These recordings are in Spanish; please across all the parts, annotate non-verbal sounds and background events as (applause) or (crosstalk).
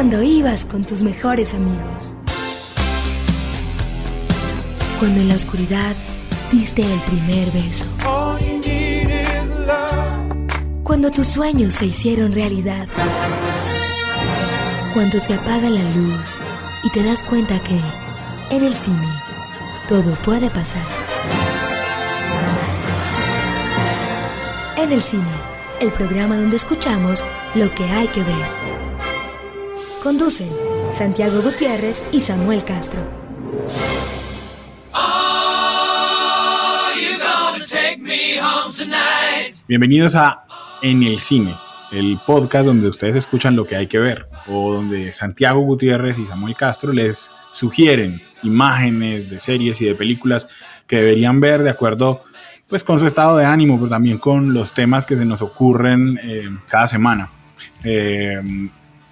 Cuando ibas con tus mejores amigos. Cuando en la oscuridad diste el primer beso. Cuando tus sueños se hicieron realidad. Cuando se apaga la luz y te das cuenta que en el cine todo puede pasar. En el cine, el programa donde escuchamos lo que hay que ver. Conducen Santiago Gutiérrez y Samuel Castro. Bienvenidos a En el Cine, el podcast donde ustedes escuchan lo que hay que ver, o donde Santiago Gutiérrez y Samuel Castro les sugieren imágenes de series y de películas que deberían ver de acuerdo pues con su estado de ánimo, pero también con los temas que se nos ocurren eh, cada semana. Eh,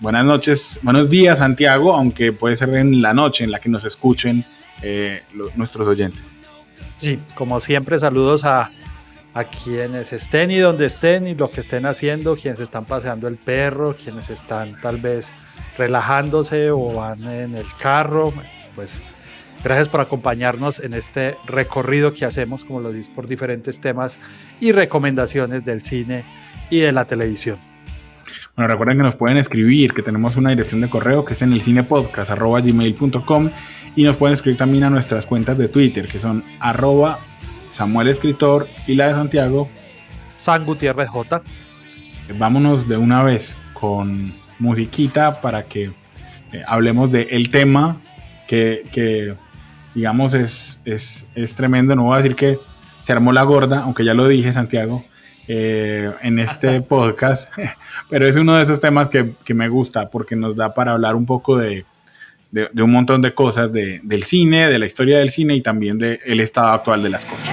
buenas noches, buenos días Santiago, aunque puede ser en la noche en la que nos escuchen eh, nuestros oyentes. Sí, como siempre, saludos a, a quienes estén y donde estén y lo que estén haciendo, quienes están paseando el perro, quienes están tal vez relajándose o van en el carro, pues Gracias por acompañarnos en este recorrido que hacemos, como lo dices, por diferentes temas y recomendaciones del cine y de la televisión. Bueno, recuerden que nos pueden escribir, que tenemos una dirección de correo que es en el cinepodcast.gmail.com y nos pueden escribir también a nuestras cuentas de Twitter, que son arroba Samuel Escritor y la de Santiago. San Gutiérrez J. Vámonos de una vez con musiquita para que eh, hablemos del el tema que, que digamos, es, es, es, tremendo. No voy a decir que se armó la gorda, aunque ya lo dije, Santiago, eh, en este podcast, (laughs) pero es uno de esos temas que, que, me gusta porque nos da para hablar un poco de, de, de un montón de cosas de, del cine, de la historia del cine y también del estado actual de las cosas.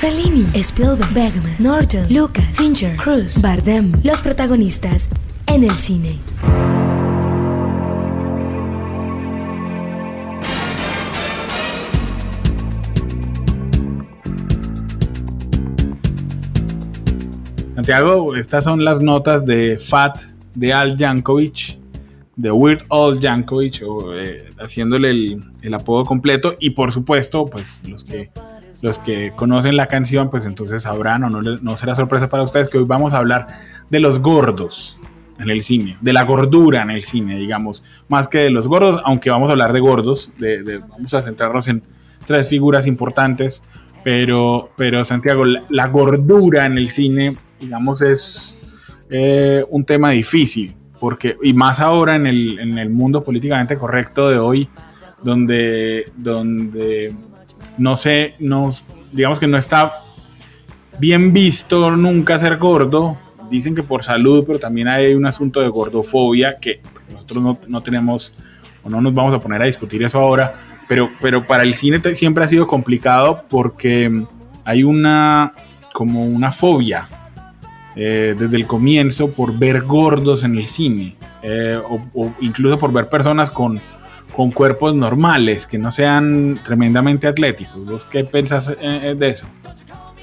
Fellini, Spielberg, Bergman, Norton, Lucas, Fincher, Cruz, Bardem, los protagonistas en el cine. Santiago, estas son las notas de Fat de Al Yankovic, de Weird Al Yankovic, o, eh, haciéndole el, el apodo completo, y por supuesto, pues los que los que conocen la canción, pues entonces sabrán o no, no será sorpresa para ustedes que hoy vamos a hablar de los gordos en el cine, de la gordura en el cine, digamos, más que de los gordos, aunque vamos a hablar de gordos, de, vamos a centrarnos en tres figuras importantes, pero, pero Santiago, la, gordura en el cine, digamos, es eh, un tema difícil, porque, y más ahora en el, en el mundo políticamente correcto de hoy, donde, donde no sé, digamos que no está bien visto nunca ser gordo. Dicen que por salud, pero también hay un asunto de gordofobia que nosotros no, tenemos o no nos vamos a poner a discutir eso ahora. Pero, pero para el cine siempre ha sido complicado porque hay una como una fobia eh, desde el comienzo por ver gordos en el cine eh, o incluso por ver personas con con cuerpos normales, que no sean tremendamente atléticos. ¿Vos qué pensás eh, eh, de eso?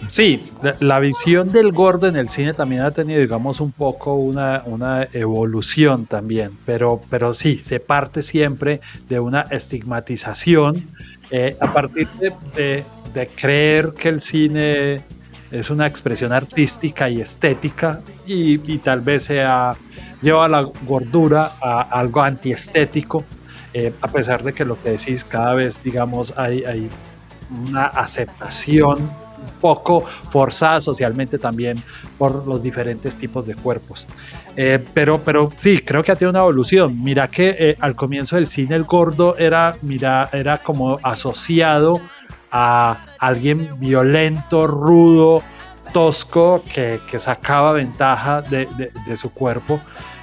Sí, la, visión del gordo en el cine también ha tenido, digamos, un poco una, una evolución también, pero, pero sí, se parte siempre de una estigmatización eh, a partir de, de, creer que el cine es una expresión artística y estética y, y tal vez sea lleva la gordura a algo antiestético eh, a pesar de que lo que decís, cada vez, digamos, hay, una aceptación un poco forzada socialmente también por los diferentes tipos de cuerpos. Eh, pero, pero sí, creo que ha tenido una evolución. Mira que eh, al comienzo del cine el gordo era, mira, era como asociado a alguien violento, rudo, tosco que, sacaba ventaja de, su cuerpo.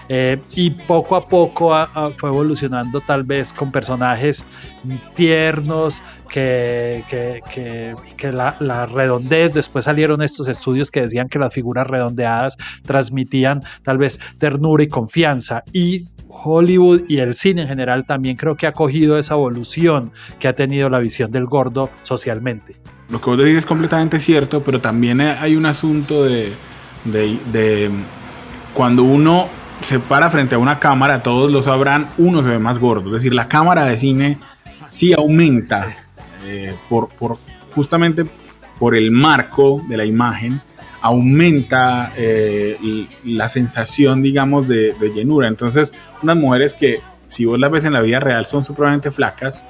Eh, y poco a poco fue evolucionando tal vez con personajes tiernos, que, que, la, la, redondez, después salieron estos estudios que decían que las figuras redondeadas transmitían tal vez ternura y confianza. Y Hollywood y el cine en general también creo que ha cogido esa evolución que ha tenido la visión del gordo socialmente. Lo que vos decís es completamente cierto, pero también hay un asunto de, de, cuando uno se para frente a una cámara, todos lo sabrán, uno se ve más gordo. Es decir, la cámara de cine sí aumenta eh, por, por, justamente por el marco de la imagen, aumenta eh, la sensación, digamos, de, llenura. Entonces, unas mujeres que, si vos las ves en la vida real, son supremamente flacas,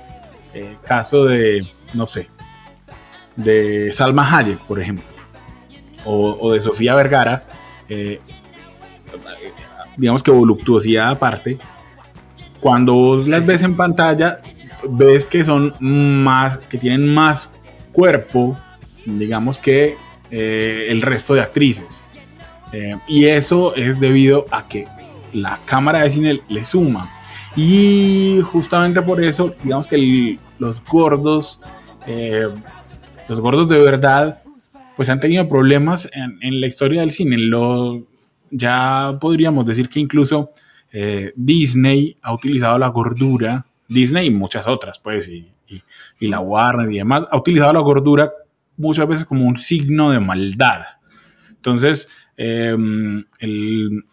eh, caso de, no sé, de Salma Hayek, por ejemplo, o, de Sofía Vergara, digamos que voluptuosidad aparte, cuando vos las ves en pantalla, ves que son más, que tienen más cuerpo, digamos que eh, el resto de actrices. Eh, y eso es debido a que la cámara de cine le suma. Y justamente por eso, digamos que los gordos los gordos de verdad, pues han tenido problemas en, la historia del cine. Ya podríamos decir que incluso eh, Disney ha utilizado la gordura, Disney y muchas otras, pues, y, la Warner y demás, ha utilizado la gordura muchas veces como un signo de maldad. Entonces, em, el,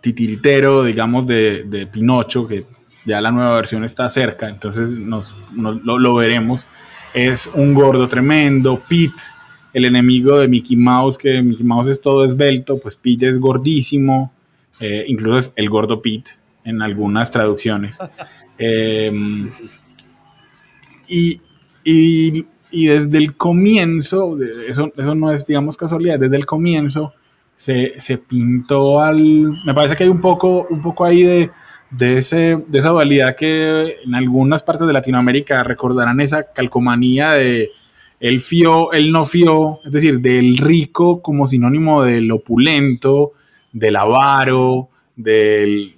titiritero, digamos, de, Pinocho, que ya la nueva versión está cerca, entonces nos, lo, veremos es un gordo tremendo. Pete, el enemigo de Mickey Mouse, que Mickey Mouse es todo esbelto, pues Pete es gordísimo. Eh, incluso es el gordo Pete en algunas traducciones. (laughs) Em, y, desde el comienzo, eso, eso no es, digamos, casualidad, desde el comienzo se, se, pintó al... Me parece que hay un poco, un poco ahí de de, ese, de esa dualidad que en algunas partes de Latinoamérica recordarán esa calcomanía de el fío, el no fío, es decir, del rico como sinónimo del opulento, del avaro, de,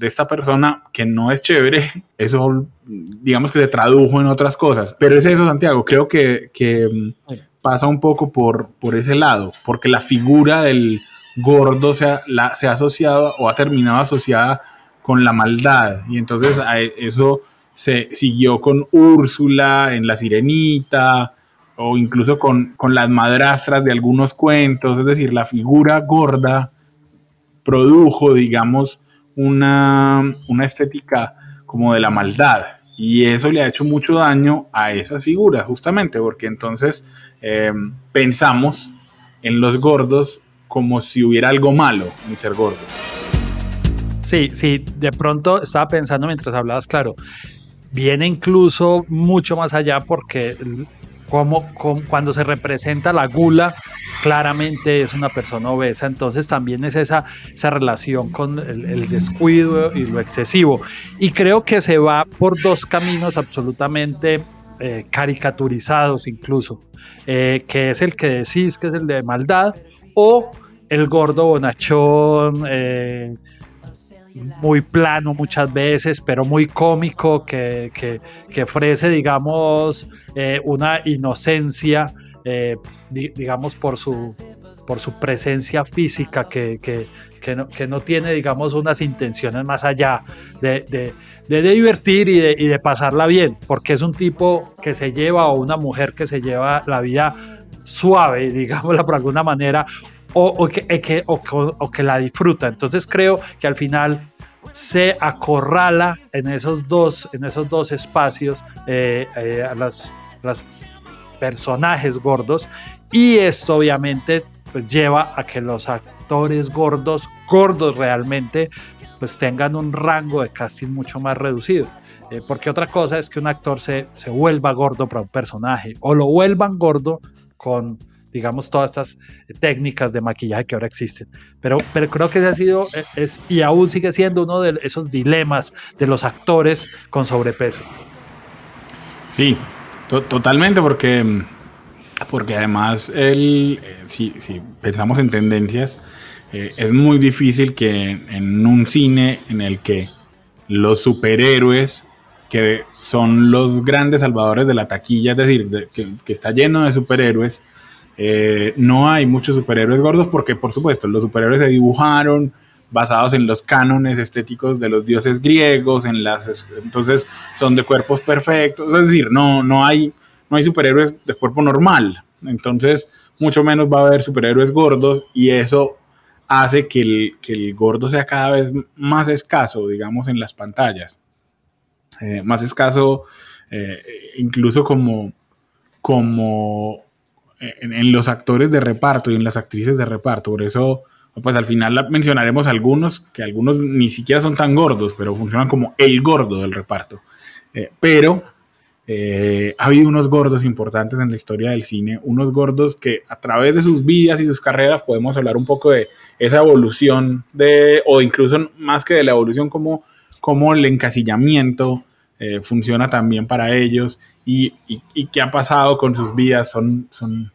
esta persona que no es chévere, (laughs) eso digamos que se tradujo en otras cosas. Pero es eso, Santiago, creo que, mm, pasa un poco por, por ese lado, porque la figura del gordo se la, se ha asociado o ha terminado asociada con la maldad. Y entonces eso se siguió con Úrsula en La Sirenita o incluso con, las madrastras de algunos cuentos. Es decir, la figura gorda produjo, digamos, una, estética como de la maldad. Y eso le ha hecho mucho daño a esas figuras, justamente, porque entonces em, pensamos en los gordos como si hubiera algo malo en ser gordo. Sí, sí, de pronto estaba pensando mientras hablabas, claro, viene incluso mucho más allá porque cuando se representa la gula, claramente es una persona obesa, entonces también es esa, esa relación con el, descuido y lo excesivo. Y creo que se va por dos caminos absolutamente eh, caricaturizados incluso, eh, que es el que decís que es el de maldad o el gordo bonachón. Eh, muy plano muchas veces, pero muy cómico, que, que, ofrece, digamos, eh, una inocencia, eh, digamos, por su, por su presencia física, que, que, no, que no tiene, digamos, unas intenciones más allá de, de, divertir y de, y de pasarla bien, porque es un tipo que se lleva o una mujer que se lleva la vida suave, (laughs) digámoslo por alguna manera, o, eh, que, o, que, la disfruta. Entonces creo que al final se acorrala en esos dos, en esos dos espacios eh, eh, a las, personajes gordos y esto obviamente pues lleva a que los actores gordos, gordos realmente, pues tengan un rango de casting mucho más reducido. porque otra cosa es que un actor se, se vuelva gordo para un personaje o lo vuelvan gordo con digamos, todas estas técnicas de maquillaje que ahora existen. Pero, pero creo que ese ha sido, eh, es, y aún sigue siendo uno de esos dilemas de los actores con sobrepeso. Sí, totalmente, porque porque además, el, eh, si, pensamos en tendencias, eh, es muy difícil que en un cine en el que los superhéroes, que son los grandes salvadores de la taquilla, es decir, que, está lleno de superhéroes, eh, no hay muchos superhéroes gordos porque, por supuesto, los superhéroes se dibujaron basados en los cánones estéticos de los dioses griegos, en las, entonces son de cuerpos perfectos, es decir, no, no hay no hay superhéroes de cuerpo normal. Entonces, mucho menos va a haber superhéroes gordos y eso hace que el, el gordo sea cada vez más escaso, digamos, en las pantallas. Eh, más escaso eh, incluso como, como en, los actores de reparto y en las actrices de reparto. Por eso, pues al final mencionaremos algunos, que algunos ni siquiera son tan gordos, pero funcionan como el gordo del reparto. Eh, pero eh, ha habido unos gordos importantes en la historia del cine, unos gordos que a través de sus vidas y sus carreras podemos hablar un poco de esa evolución de, o incluso más que de la evolución, como, como el encasillamiento eh, funciona también para ellos y, y, qué ha pasado con sus vidas. Son, son,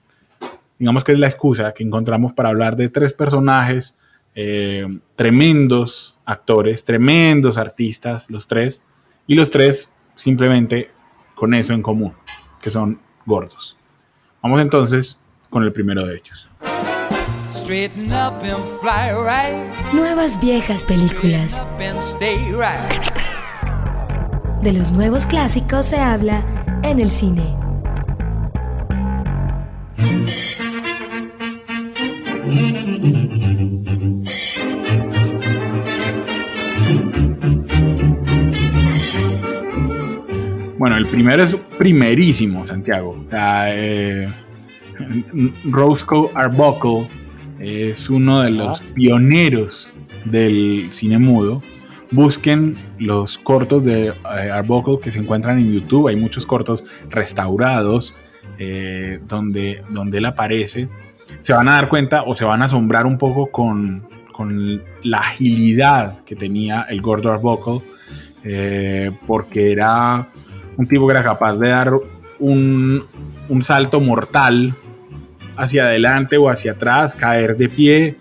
digamos que es la excusa que encontramos para hablar de tres personajes, eh, tremendos actores, tremendos artistas, los tres, y los tres simplemente con eso en común, que son gordos. Vamos entonces con el primero de ellos. Nuevas viejas películas. De los nuevos clásicos se habla en el cine. Bueno, el primero es primerísimo, Santiago. Eh, Roscoe Arbuckle es uno de los pioneros del cine mudo. Busquen los cortos de eh, Arbuckle que se encuentran en YouTube. Hay muchos cortos restaurados eh, donde, donde él aparece. Se van a dar cuenta o se van a asombrar un poco con, la agilidad que tenía el gordo Arbuckle, porque era un tipo que era capaz de dar un, salto mortal hacia adelante o hacia atrás, caer de pie,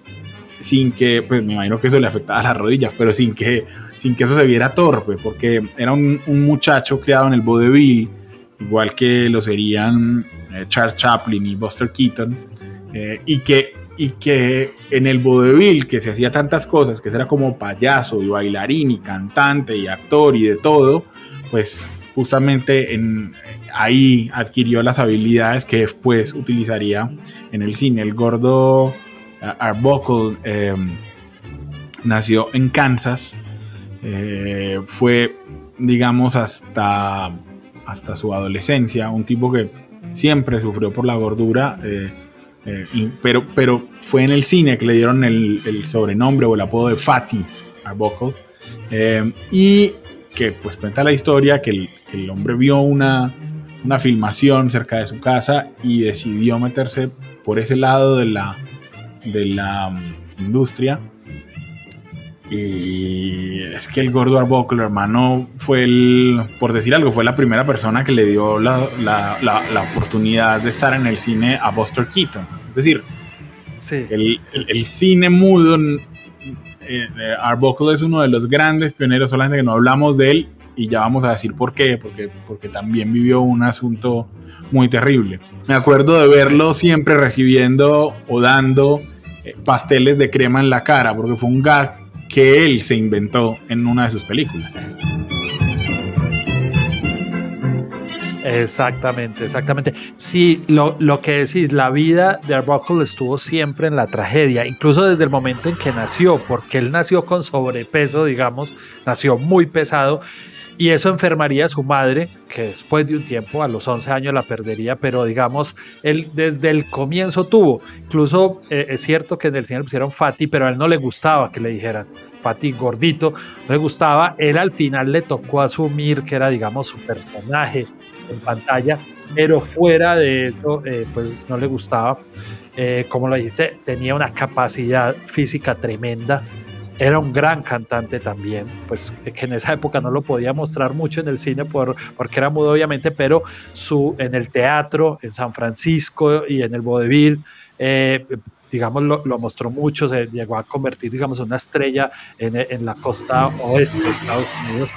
sin que, pues me imagino que eso le afectaba a las rodillas, pero sin que, sin que eso se viera torpe, porque era un, muchacho criado en el vodevil, igual que lo serían eh, Charles Chaplin y Buster Keaton, eh, y, que, y que en el vodevil, que se hacía tantas cosas, que era como payaso y bailarín y cantante y actor y de todo, pues justamente en, ahí adquirió las habilidades que después utilizaría en el cine. El gordo Arbuckle em, nació en Kansas, eh, fue, digamos, hasta, hasta su adolescencia, un tipo que siempre sufrió por la gordura. Eh, pero, pero fue en el cine que le dieron el, sobrenombre o el apodo de Fatty Arbuckle. y que pues cuenta la historia que el, el hombre vio una, una filmación cerca de su casa y decidió meterse por ese lado de la, de la mm, industria. Y es que el gordo Arbuckle, hermano, fue el, por decir algo, fue la primera persona que le dio la, la, la, oportunidad de estar en el cine a Buster Keaton. Es decir, sí. el, el, cine mudo, eh, eh, Arbuckle es uno de los grandes pioneros, solamente que no hablamos de él y ya vamos a decir por qué, porque, porque también vivió un asunto muy terrible. Me acuerdo de verlo siempre recibiendo o dando pasteles de crema en la cara, porque fue un gag que él se inventó en una de sus películas. Exactamente, exactamente. Sí, lo, lo, que decís, la vida de Arbuckle estuvo siempre en la tragedia, incluso desde el momento en que nació, porque él nació con sobrepeso, digamos, nació muy pesado y eso enfermaría a su madre, que después de un tiempo, a los 11 años la perdería, pero digamos, él desde el comienzo tuvo, incluso eh, es cierto que en el cine le pusieron Fati, pero a él no le gustaba que le dijeran Fati gordito, no le gustaba, él al final le tocó asumir que era, digamos, su personaje en pantalla, pero fuera de eso, eh, pues no le gustaba. Eh, como lo dijiste, tenía una capacidad física tremenda era un gran cantante también, pues que en esa época no lo podía mostrar mucho en el cine por, porque era mudo obviamente, pero su, en el teatro, en San Francisco y en el vodevil, eh, digamos, lo, mostró mucho, se llegó a convertir, digamos, en una estrella en, en, la costa oeste de Estados Unidos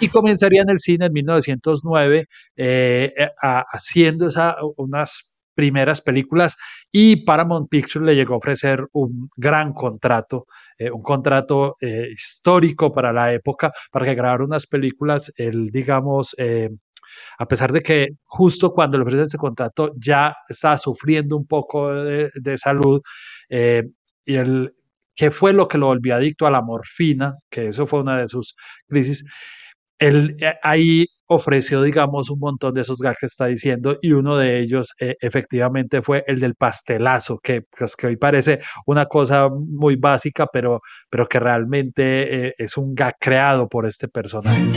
y comenzaría en el cine en 1909 eh, haciendo esa, unas primeras películas y Paramount Pictures le llegó a ofrecer un gran contrato, eh, un contrato eh, histórico para la época, para que grabara unas películas, él, digamos, eh, a pesar de que justo cuando le ofrecen ese contrato ya estaba sufriendo un poco de, salud, y el, ¿qué fue lo que lo volvió adicto a la morfina? Que eso fue una de sus crisis él ahí ofreció, digamos, un montón de esos gags que está diciendo y uno de ellos eh, efectivamente fue el del pastelazo, que, pues, que hoy parece una cosa muy básica, pero, pero que realmente eh, es un gag creado por este personaje.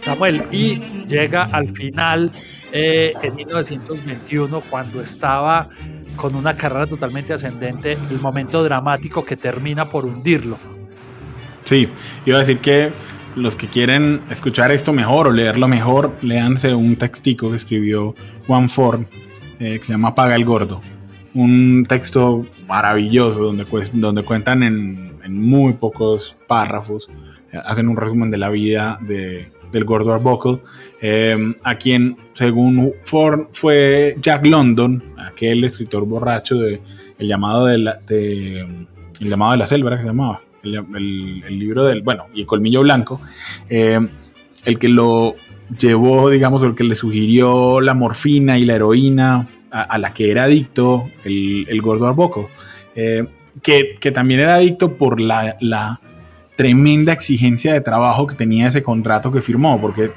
Samuel, y llega al final en 1921 cuando estaba con una carrera totalmente ascendente, el momento dramático que termina por hundirlo. Sí, iba a decir que los que quieren escuchar esto mejor o leerlo mejor, léanse un textico que escribió Juan Ford eh, que se llama Paga el Gordo. Un texto maravilloso donde, donde cuentan en, muy pocos párrafos, eh, hacen un resumen de la vida de, del gordo Arbuckle, eh, a quien, según Ford, fue Jack London, aquel escritor borracho de El llamado de la, de, el llamado de la selva, que se llamaba el, libro del, bueno, y el Colmillo Blanco, eh, el que lo llevó, digamos, el que le sugirió la morfina y la heroína a, la que era adicto el, el gordo Arbuckle, eh, que, que, también era adicto por la, la, tremenda exigencia de trabajo que tenía ese contrato que firmó, porque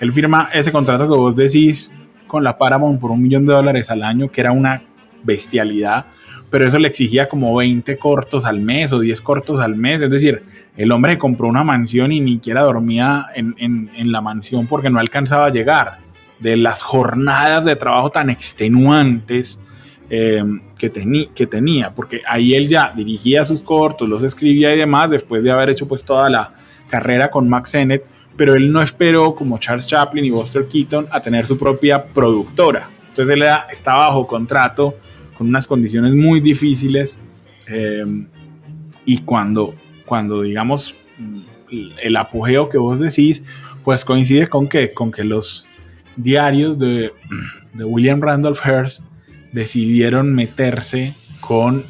él firma ese contrato que vos decís con la Paramount por un millón de dólares al año, que era una bestialidad, pero eso le exigía como 20 cortos al mes o 10 cortos al mes. Es decir, el hombre compró una mansión y ni siquiera dormía en, en, la mansión porque no alcanzaba a llegar. De las jornadas de trabajo tan extenuantes eh, que, que tenía, porque ahí él ya dirigía sus cortos, los escribía y demás, después de haber hecho pues toda la carrera con Max Sennett, pero él no esperó, como Charles Chaplin y Buster Keaton, a tener su propia productora. Entonces él estaba bajo contrato con unas condiciones muy difíciles eh, y cuando, cuando digamos el apogeo que vos decís, pues coincide con que, con que los diarios de, de William Randolph Hearst decidieron meterse con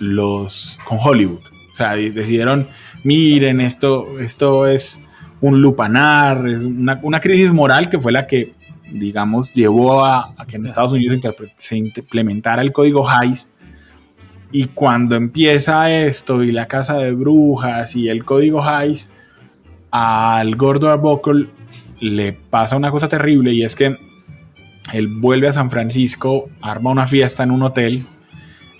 los con Hollywood. O sea, decidieron, miren, esto, esto es un lupanar, es una, una, crisis moral que fue la que digamos, llevó a, que en Estados Unidos se implementara el código Hayes. Y cuando empieza esto y la casa de brujas y el código Hayes, al gordo Arbuckle le pasa una cosa terrible y es que él vuelve a San Francisco, arma una fiesta en un hotel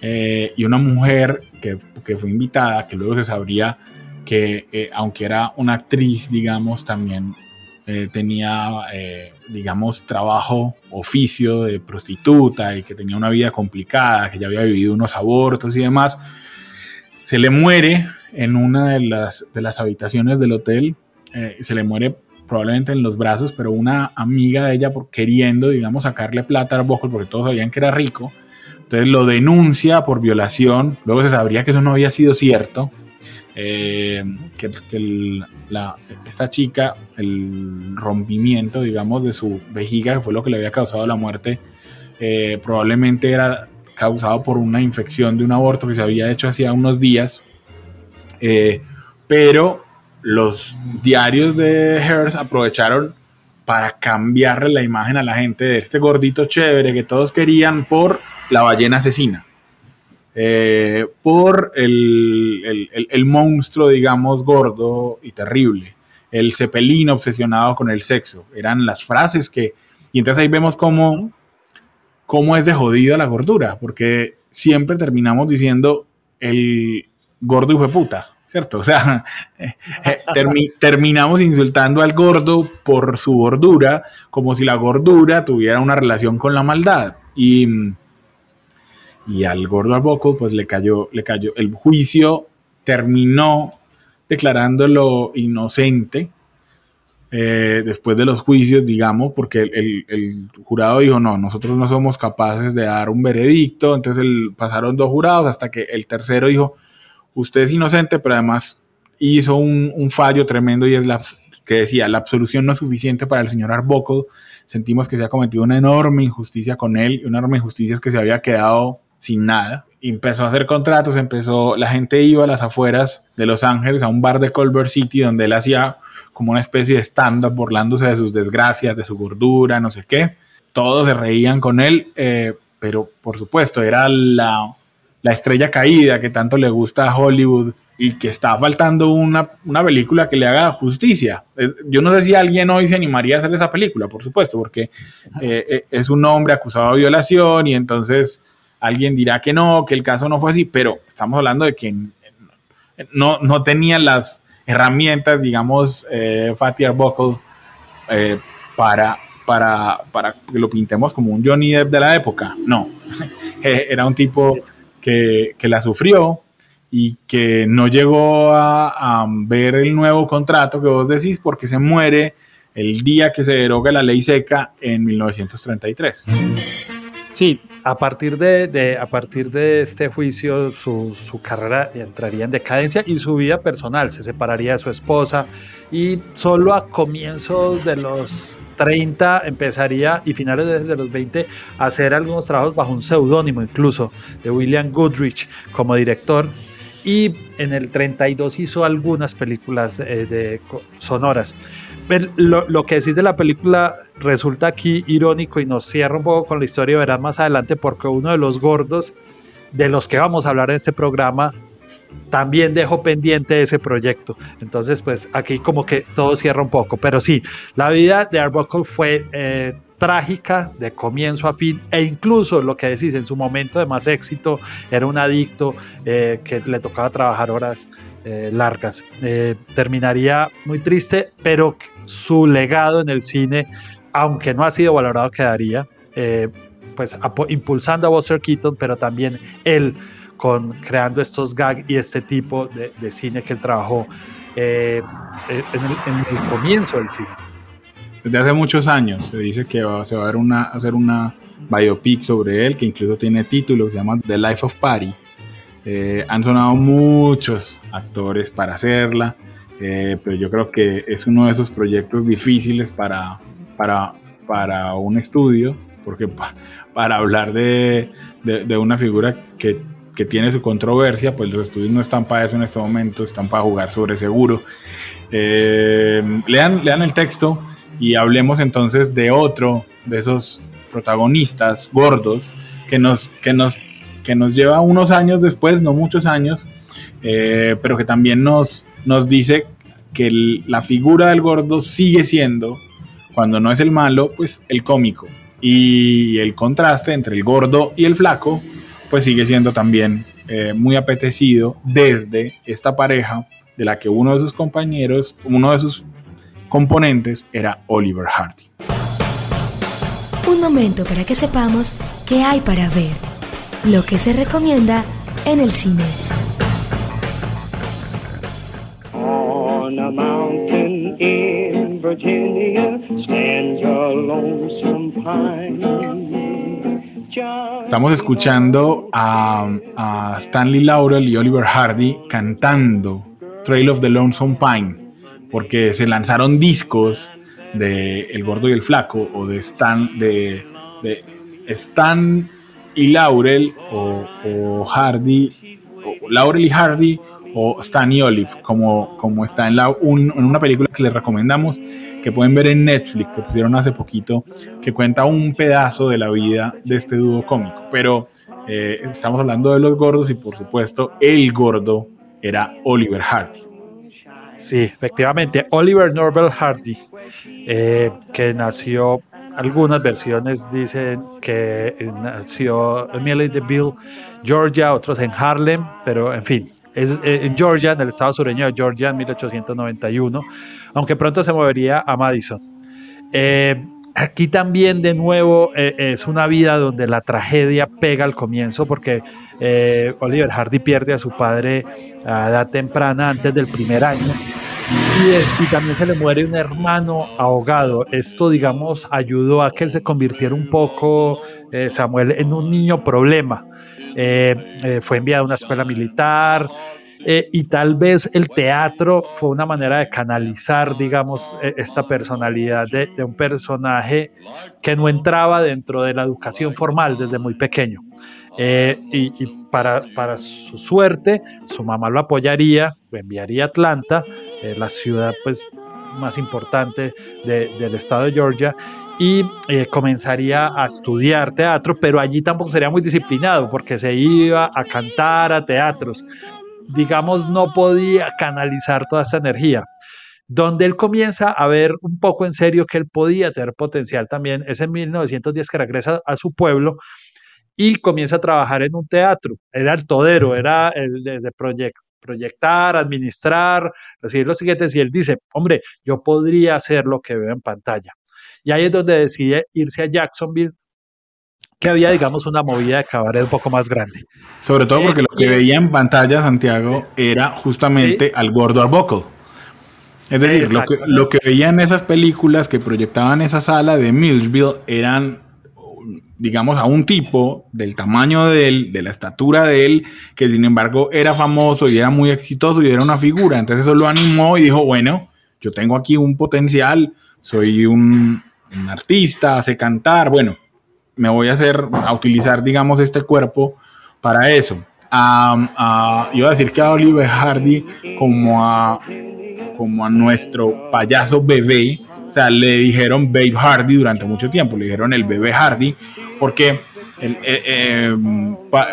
eh, y una mujer que, que, fue invitada, que luego se sabría que eh, aunque era una actriz, digamos, también eh, tenía, eh, digamos, trabajo, oficio de prostituta y que tenía una vida complicada, que ya había vivido unos abortos y demás, se le muere en una de las, de las habitaciones del hotel, eh, se le muere probablemente en los brazos, pero una amiga de ella por, queriendo, digamos, sacarle plata al Bocol porque todos sabían que era rico, entonces lo denuncia por violación, luego se sabría que eso no había sido cierto, eh, que, esta chica, el rompimiento, digamos, de su vejiga, que fue lo que le había causado la muerte, eh, probablemente era causado por una infección de un aborto que se había hecho hacía unos días. Eh, pero los diarios de Hearst aprovecharon para cambiarle la imagen a la gente de este gordito chévere que todos querían por la ballena asesina. Eh, por el, el, monstruo, digamos, gordo y terrible, el cepelino obsesionado con el sexo. Eran las frases que... Y entonces ahí vemos cómo, cómo es de jodida la gordura, porque siempre terminamos diciendo el gordo hijo de puta, ¿cierto? (laughs) O sea, eh, terminamos insultando al gordo por su gordura, como si la gordura tuviera una relación con la maldad. Y y al gordo Arbuckle pues le cayó, le cayó. El juicio terminó declarándolo inocente eh, después de los juicios, digamos, porque el, jurado dijo, no, nosotros no somos capaces de dar un veredicto, entonces pasaron dos jurados hasta que el tercero dijo, usted es inocente, pero además hizo un, fallo tremendo y es la que decía, la absolución no es suficiente para el señor Arbuckle, sentimos que se ha cometido una enorme injusticia con él, una enorme injusticia es que se había quedado sin nada. empezó a hacer contratos, empezó, la gente iba a las afueras de Los Ángeles, a un bar de Culver City, donde él hacía como una especie de stand-up burlándose de sus desgracias, de su gordura, no sé qué. Todos se reían con él, eh, pero por supuesto era la, la, estrella caída que tanto le gusta a Hollywood y que está faltando una, una película que le haga justicia. yo no sé si alguien hoy se animaría a hacer esa película, por supuesto, porque eh, eh, es un hombre acusado de violación y entonces alguien dirá que no, que el caso no fue así, pero estamos hablando de que no, no tenía las herramientas, digamos, eh, Fatty Arbuckle, eh, para, para, para que lo pintemos como un Johnny Depp de la época. No, (laughs) eh, era un tipo que, que, la sufrió y que no llegó a, a, ver el nuevo contrato que vos decís porque se muere el día que se deroga la ley seca en 1933. Sí, a partir de, a partir de este juicio su, carrera entraría en decadencia y su vida personal se separaría de su esposa y solo a comienzos de los 30 empezaría y finales de, de los 20 a hacer algunos trabajos bajo un seudónimo incluso de William Goodrich como director y en el 32 hizo algunas películas eh, de, sonoras. Lo, que decís de la película resulta aquí irónico y nos cierra un poco con la historia, verás más adelante, porque uno de los gordos de los que vamos a hablar en este programa también dejó pendiente ese proyecto. Entonces, pues aquí como que todo cierra un poco. Pero sí, la vida de Arbuckle fue eh, trágica de comienzo a fin e incluso lo que decís en su momento de más éxito era un adicto eh, que le tocaba trabajar horas eh, largas. Eh, terminaría muy triste, pero su legado en el cine, aunque no ha sido valorado, quedaría pues impulsando a Buster Keaton, pero también él con creando estos gags y este tipo de, cine que él trabajó en el comienzo del cine desde hace muchos años. Se dice que se va a, hacer una biopic sobre él, que incluso tiene título, que se llama The Life of Patty. Eh, han sonado muchos actores para hacerla, eh, pero yo creo que es uno de esos proyectos difíciles para, para, para un estudio, porque para hablar de, de, una figura que, que, tiene su controversia, pues los estudios no están para eso en este momento, están para jugar sobre seguro. Eh, lean, lean el texto y hablemos entonces de otro de esos protagonistas gordos que nos, que nos, que nos lleva unos años después, no muchos años, eh, pero que también nos, nos dice que la figura del gordo sigue siendo, cuando no es el malo, pues el cómico. Y el contraste entre el gordo y el flaco, pues sigue siendo también eh, muy apetecido desde esta pareja de la que uno de sus compañeros, uno de sus componentes era Oliver Hardy. Un momento para que sepamos qué hay para ver, lo que se recomienda en el cine. Estamos escuchando a, a Stanley Laurel y Oliver Hardy cantando Trail of the Lonesome Pine porque se lanzaron discos de El Gordo y el Flaco o de Stan, de, Stan y Laurel o, Hardy, o Laurel y Hardy o Stan y Olive, como, como está en, la, una película que les recomendamos, que pueden ver en Netflix, que pusieron hace poquito, que cuenta un pedazo de la vida de este dúo cómico. Pero eh, estamos hablando de los gordos y por supuesto el gordo era Oliver Hardy. Sí, efectivamente, Oliver Norvell Hardy, eh, que nació, algunas versiones dicen que nació en Bill, Georgia, otros en Harlem, pero en fin, es eh, en Georgia, en el estado sureño de Georgia, en 1891, aunque pronto se movería a Madison. Eh, Aquí también de nuevo eh, es una vida donde la tragedia pega al comienzo porque eh, Oliver Hardy pierde a su padre a edad temprana antes del primer año y, también se le muere un hermano ahogado. Esto, digamos, ayudó a que él se convirtiera un poco, eh, Samuel, en un niño problema. fue enviado a una escuela militar, eh, y tal vez el teatro fue una manera de canalizar, digamos, e, esta personalidad de, un personaje que no entraba dentro de la educación formal desde muy pequeño. Eh, y, para, para, su suerte, su mamá lo apoyaría, lo enviaría a Atlanta, eh, la ciudad pues, más importante del estado de Georgia, y comenzaría a estudiar teatro, pero allí tampoco sería muy disciplinado porque se iba a cantar a teatros digamos, no podía canalizar toda esa energía. Donde él comienza a ver un poco en serio que él podía tener potencial también es en 1910 que regresa a su pueblo y comienza a trabajar en un teatro. Era el todero, era el de, proyectar, administrar, recibir los siguientes y él dice, hombre, yo podría hacer lo que veo en pantalla. Y ahí es donde decide irse a Jacksonville que había, digamos, una movida de cabaret un poco más grande. Sobre todo porque lo que veía en pantalla Santiago era justamente al gordo Arbuckle. Es decir, lo que, lo que veía en esas películas que proyectaban esa sala de Millsville eran, digamos, a un tipo del tamaño de él, de la estatura de él, que sin embargo era famoso y era muy exitoso y era una figura. Entonces eso lo animó y dijo, bueno, yo tengo aquí un potencial, soy un, un artista, sé cantar, bueno, me voy a hacer, a utilizar, digamos, este cuerpo para eso. iba a decir que a Oliver Hardy como a, como a nuestro payaso bebé, o sea, le dijeron Babe Hardy durante mucho tiempo, le dijeron el bebé Hardy, porque eh, eh,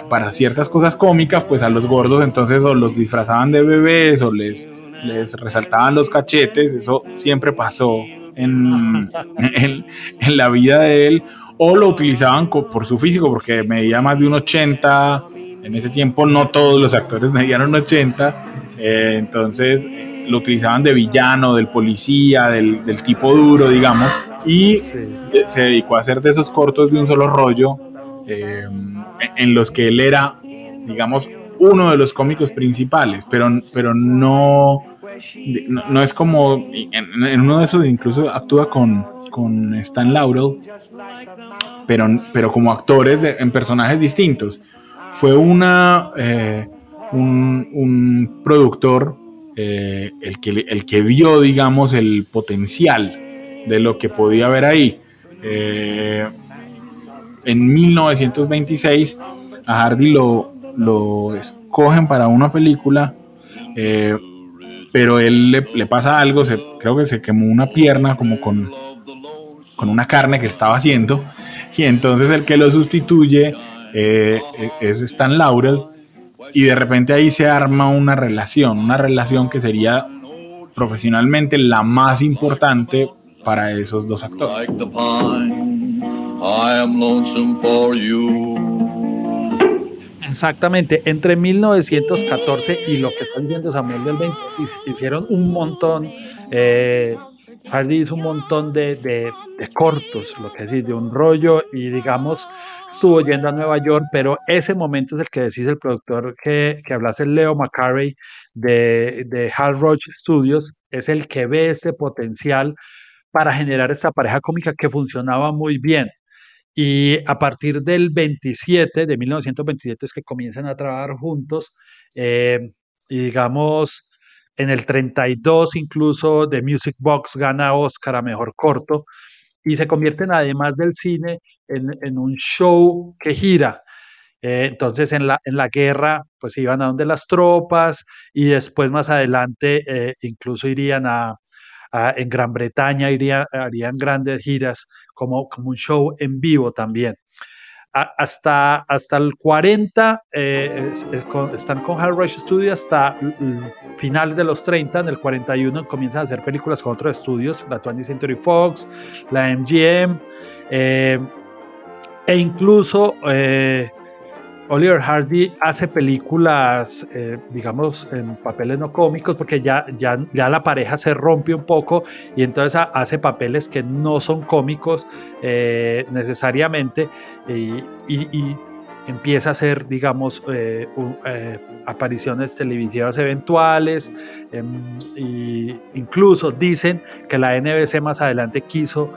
para ciertas cosas cómicas, pues a los gordos entonces o los disfrazaban de bebés o les, les resaltaban los cachetes, eso siempre pasó en, (laughs) en, en la vida de él, o lo utilizaban por su físico, porque medía más de un 80. En ese tiempo no todos los actores (laughs) medían un 80, eh, entonces eh, lo utilizaban de villano, del policía, del, tipo duro, digamos, y se dedicó a hacer de esos cortos de un solo rollo, eh, en los que él era, digamos, uno de los cómicos principales, pero, pero no, no, es como, en, uno de esos incluso actúa con, con Stan Laurel, pero, pero como actores en personajes distintos. Fue una, eh, un, productor eh, el, que, el que vio, digamos, el potencial de lo que podía haber ahí. Eh, en 1926 a Hardy lo, lo escogen para una película, pero él le, pasa algo, creo que se quemó una pierna como con, con una carne que estaba haciendo y entonces el que lo sustituye eh, es Stan Laurel y de repente ahí se arma una relación, una relación que sería profesionalmente la más importante para esos dos actores. Exactamente, entre 1914 y lo que está viendo Samuel del 20 hicieron un montón eh, Hardy hizo un montón de, cortos, lo que decís, de un rollo y digamos, estuvo yendo a Nueva York, pero ese momento es el que decís el productor que, que hablase Leo McCarey de, de Hal Roach Studios, es el que ve ese potencial para generar esta pareja cómica que funcionaba muy bien. Y a partir del 27, de 1927, es que comienzan a trabajar juntos eh, y digamos, en el 32 incluso The Music Box gana Oscar a Mejor Corto y se convierten además del cine en, un show que gira. Eh, entonces en la, en la guerra pues iban a donde las tropas y después más adelante eh, incluso irían a, en Gran Bretaña, harían grandes giras como, como un show en vivo también hasta, el 40 eh, están con Hard Rush Studios hasta finales de los 30, en el 41 comienzan a hacer películas con otros estudios, la 20th Century Fox, la MGM, eh, e incluso eh, Oliver Hardy hace películas, eh, digamos, en papeles no cómicos, porque ya, ya, ya la pareja se rompe un poco y entonces hace papeles que no son cómicos eh, necesariamente y, empieza a hacer, digamos, eh, apariciones televisivas eventuales em, e incluso dicen que la NBC más adelante quiso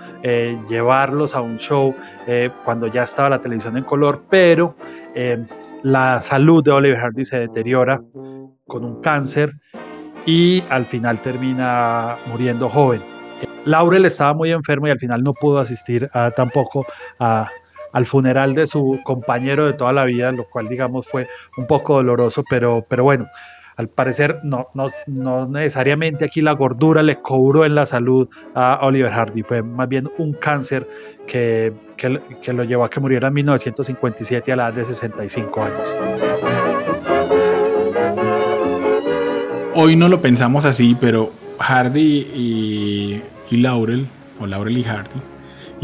llevarlos a un show cuando ya estaba la televisión en color, pero eh, la salud de Oliver Hardy se deteriora con un cáncer y al final termina muriendo joven. Laurel estaba muy enfermo y al final no pudo asistir tampoco al funeral de su compañero de toda la vida, lo cual digamos fue un poco doloroso, pero, pero bueno, al parecer no, no, no, necesariamente aquí la gordura le cobró en la salud a Oliver Hardy, fue más bien un cáncer que, que, que lo llevó a que muriera en 1957 a la edad de 65 años. Hoy no lo pensamos así, pero Hardy y, y Laurel, o Laurel y Hardy,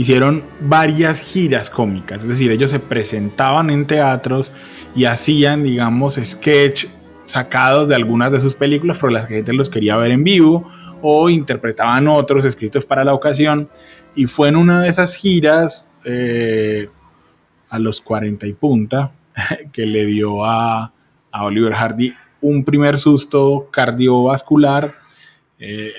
hicieron varias giras cómicas, es decir, ellos se presentaban en teatros y hacían, digamos, sketch sacados de algunas de sus películas las que gente los quería ver en vivo o interpretaban otros escritos para la ocasión. Y fue en una de esas giras eh, a los 40 y punta (laughs) que le dio a, Oliver Hardy un primer susto cardiovascular. Eh,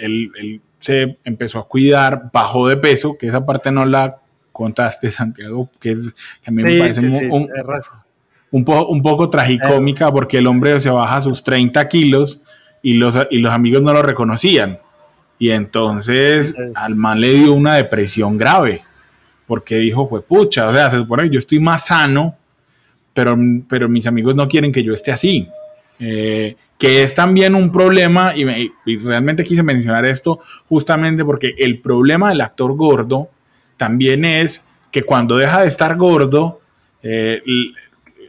se empezó a cuidar, bajó de peso, que esa parte no la contaste, Santiago, que, es, a mí me parece un, un, un poco tragicómica porque el hombre se baja a sus 30 kilos y los, y los amigos no lo reconocían. Y entonces al man le dio una depresión grave porque dijo, pues pucha, o sea, se supone que yo estoy más sano, pero, pero mis amigos no quieren que yo esté así. Eh, que es también un problema, y, realmente quise mencionar esto justamente porque el problema del actor gordo también es que cuando deja de estar gordo, eh,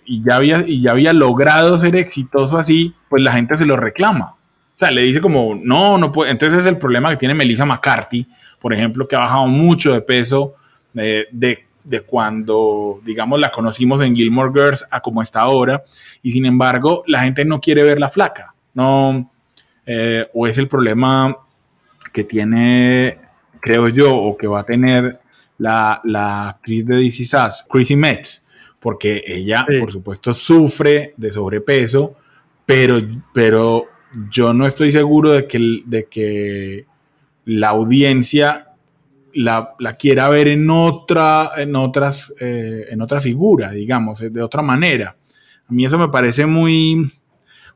y ya había, y ya había logrado ser exitoso así, pues la gente se lo reclama. O sea, le dice como, no, no puede. Entonces es el problema que tiene Melissa McCarthy, por ejemplo, que ha bajado mucho de peso de, de, cuando, digamos, la conocimos en Gilmore Girls a como está ahora. Y sin embargo, la gente no quiere verla flaca. No, eh, o es el problema que tiene, creo yo, o que va a tener la, la actriz de DC Sass, Chrissy Metz, porque ella, por supuesto, sufre de sobrepeso, pero, pero yo no estoy seguro de que, de que la audiencia la, quiera ver en otra, en otras, eh, en otra figura, digamos, de otra manera. A mí eso me parece muy,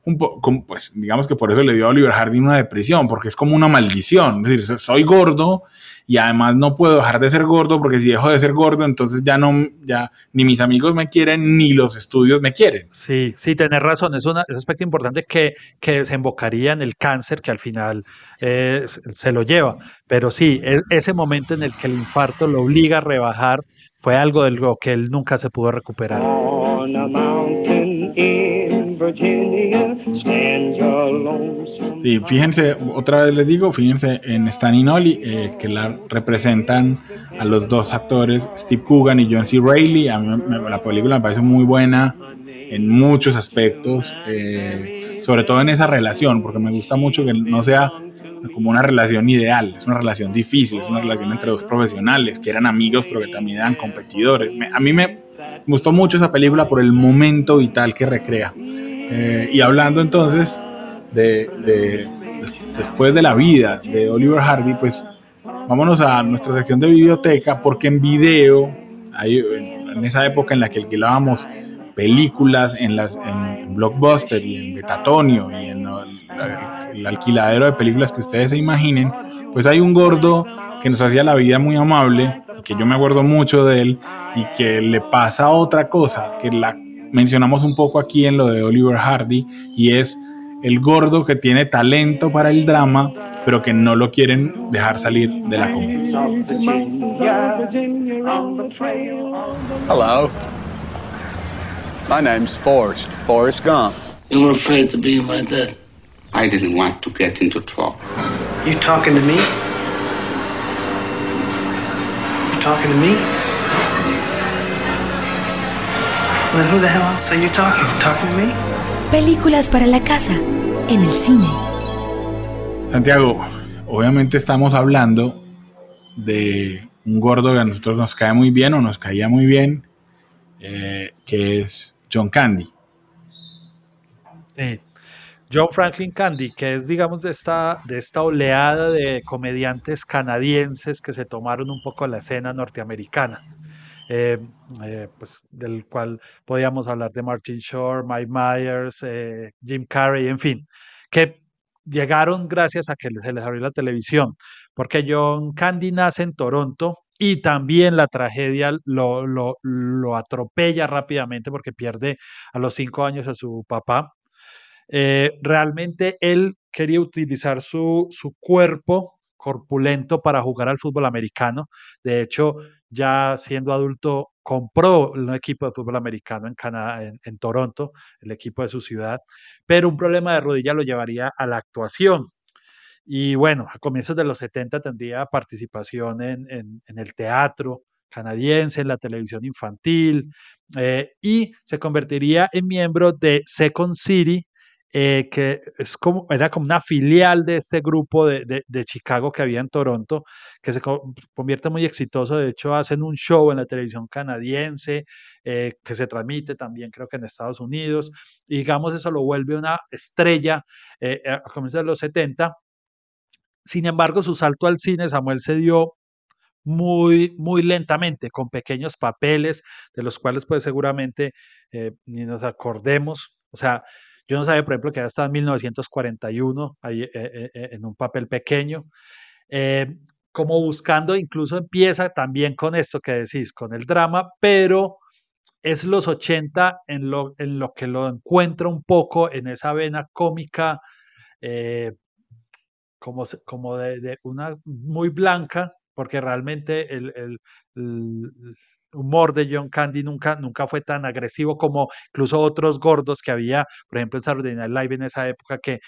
un pues digamos que por eso le dio a Oliver Hardy una depresión, porque es como una maldición. Es decir, soy gordo y además no puedo dejar de ser gordo porque si dejo de ser gordo entonces ya no ya ni mis amigos me quieren ni los estudios me quieren. Sí, sí, tenés razón, es, un aspecto importante que, que, desembocaría en el cáncer que al final eh, se lo lleva, pero sí, e, ese momento en el que el infarto lo obliga a rebajar fue algo de lo que él nunca se pudo recuperar. Sí, fíjense, otra vez les digo, fíjense en Stan y Nolly, eh, que la representan a los dos actores, Steve Coogan y John C. Reilly. A mí la película me parece muy buena en muchos aspectos, eh, sobre todo en esa relación, porque me gusta mucho que no sea como una relación ideal, es una relación difícil, es una relación entre dos profesionales que eran amigos pero que también eran competidores. a mí me gustó mucho esa película por el momento vital que recrea. Eh, y hablando entonces de, después de la vida de Oliver Hardy, pues vámonos a nuestra sección de videoteca, porque en video, en esa época en la que alquilábamos películas en, las, en Blockbuster y en Betatonio y en el, alquiladero de películas que ustedes se imaginen, pues hay un gordo que nos hacía la vida muy amable, que yo me acuerdo mucho de él y que le pasa otra cosa, que la mencionamos un poco aquí en lo de Oliver Hardy, y es el gordo que tiene talento para el drama, pero que no lo quieren dejar salir de la comedia. Hello. My name's Forrest, Forrest Gump. You were afraid to be my dad. I didn't want to get into trouble. You talking to me? You talking to me? Películas para la casa, en el cine. Santiago, obviamente estamos hablando de un gordo que a nosotros nos cae muy bien o nos caía muy bien, eh, que es John Candy. Sí. John Franklin Candy, que es, digamos, de esta, de esta oleada de comediantes canadienses que se tomaron un poco la escena norteamericana. Eh, eh, pues del cual podíamos hablar de Martin Short, Mike Myers, eh, Jim Carrey, en fin, que llegaron gracias a que se les abrió la televisión, porque John Candy nace en Toronto y también la tragedia lo, lo, lo atropella rápidamente porque pierde a los cinco años a su papá. realmente él quería utilizar su, su cuerpo corpulento para jugar al fútbol americano. De hecho, ya siendo adulto, compró un equipo de fútbol americano en, Canadá, en, Toronto, el equipo de su ciudad, pero un problema de rodilla lo llevaría a la actuación. Y bueno, a comienzos de los 70 tendría participación en, en el teatro canadiense, en la televisión infantil, eh, y se convertiría en miembro de Second City, eh, que es como, era como una filial de este grupo de, de, Chicago que había en Toronto, que se convierte muy exitoso. De hecho, hacen un show en la televisión canadiense eh, que se transmite también, creo que en Estados Unidos. Y digamos, eso lo vuelve una estrella eh, a comienzos de los 70. Sin embargo, su salto al cine, Samuel se dio muy, muy lentamente, con pequeños papeles, de los cuales pues seguramente ni nos acordemos. O sea, yo no sabía, por ejemplo, que ya estaba en 1941, ahí, eh, eh, eh, en un papel pequeño. como buscando, incluso empieza también con esto que decís, con el drama, pero es los 80 en lo, en lo que lo encuentra un poco en esa vena cómica, como, como de, una muy blanca, porque realmente el, el, humor de John Candy nunca, nunca fue tan agresivo como incluso otros gordos que había, por ejemplo, en Saturday Night Live en esa época que,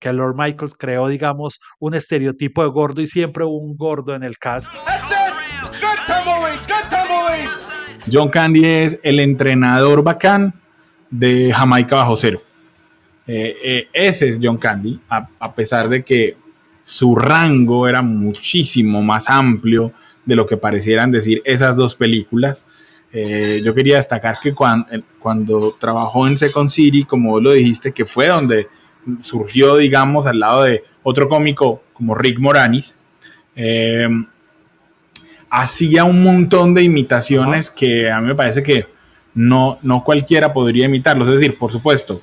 que Lord Michaels creó, digamos, un estereotipo de gordo y siempre hubo un gordo en el cast. John Candy es el entrenador bacán de Jamaica bajo cero. Eh, eh, ese es John Candy, a, a pesar de que su rango era muchísimo más amplio de lo que parecieran decir esas dos películas. Eh, yo quería destacar que cuando, cuando trabajó en Second City, como vos lo dijiste, que fue donde surgió, digamos, al lado de otro cómico como Rick Moranis, eh, hacía un montón de imitaciones que a mí me parece que no, no cualquiera podría imitarlos. Es decir, por supuesto,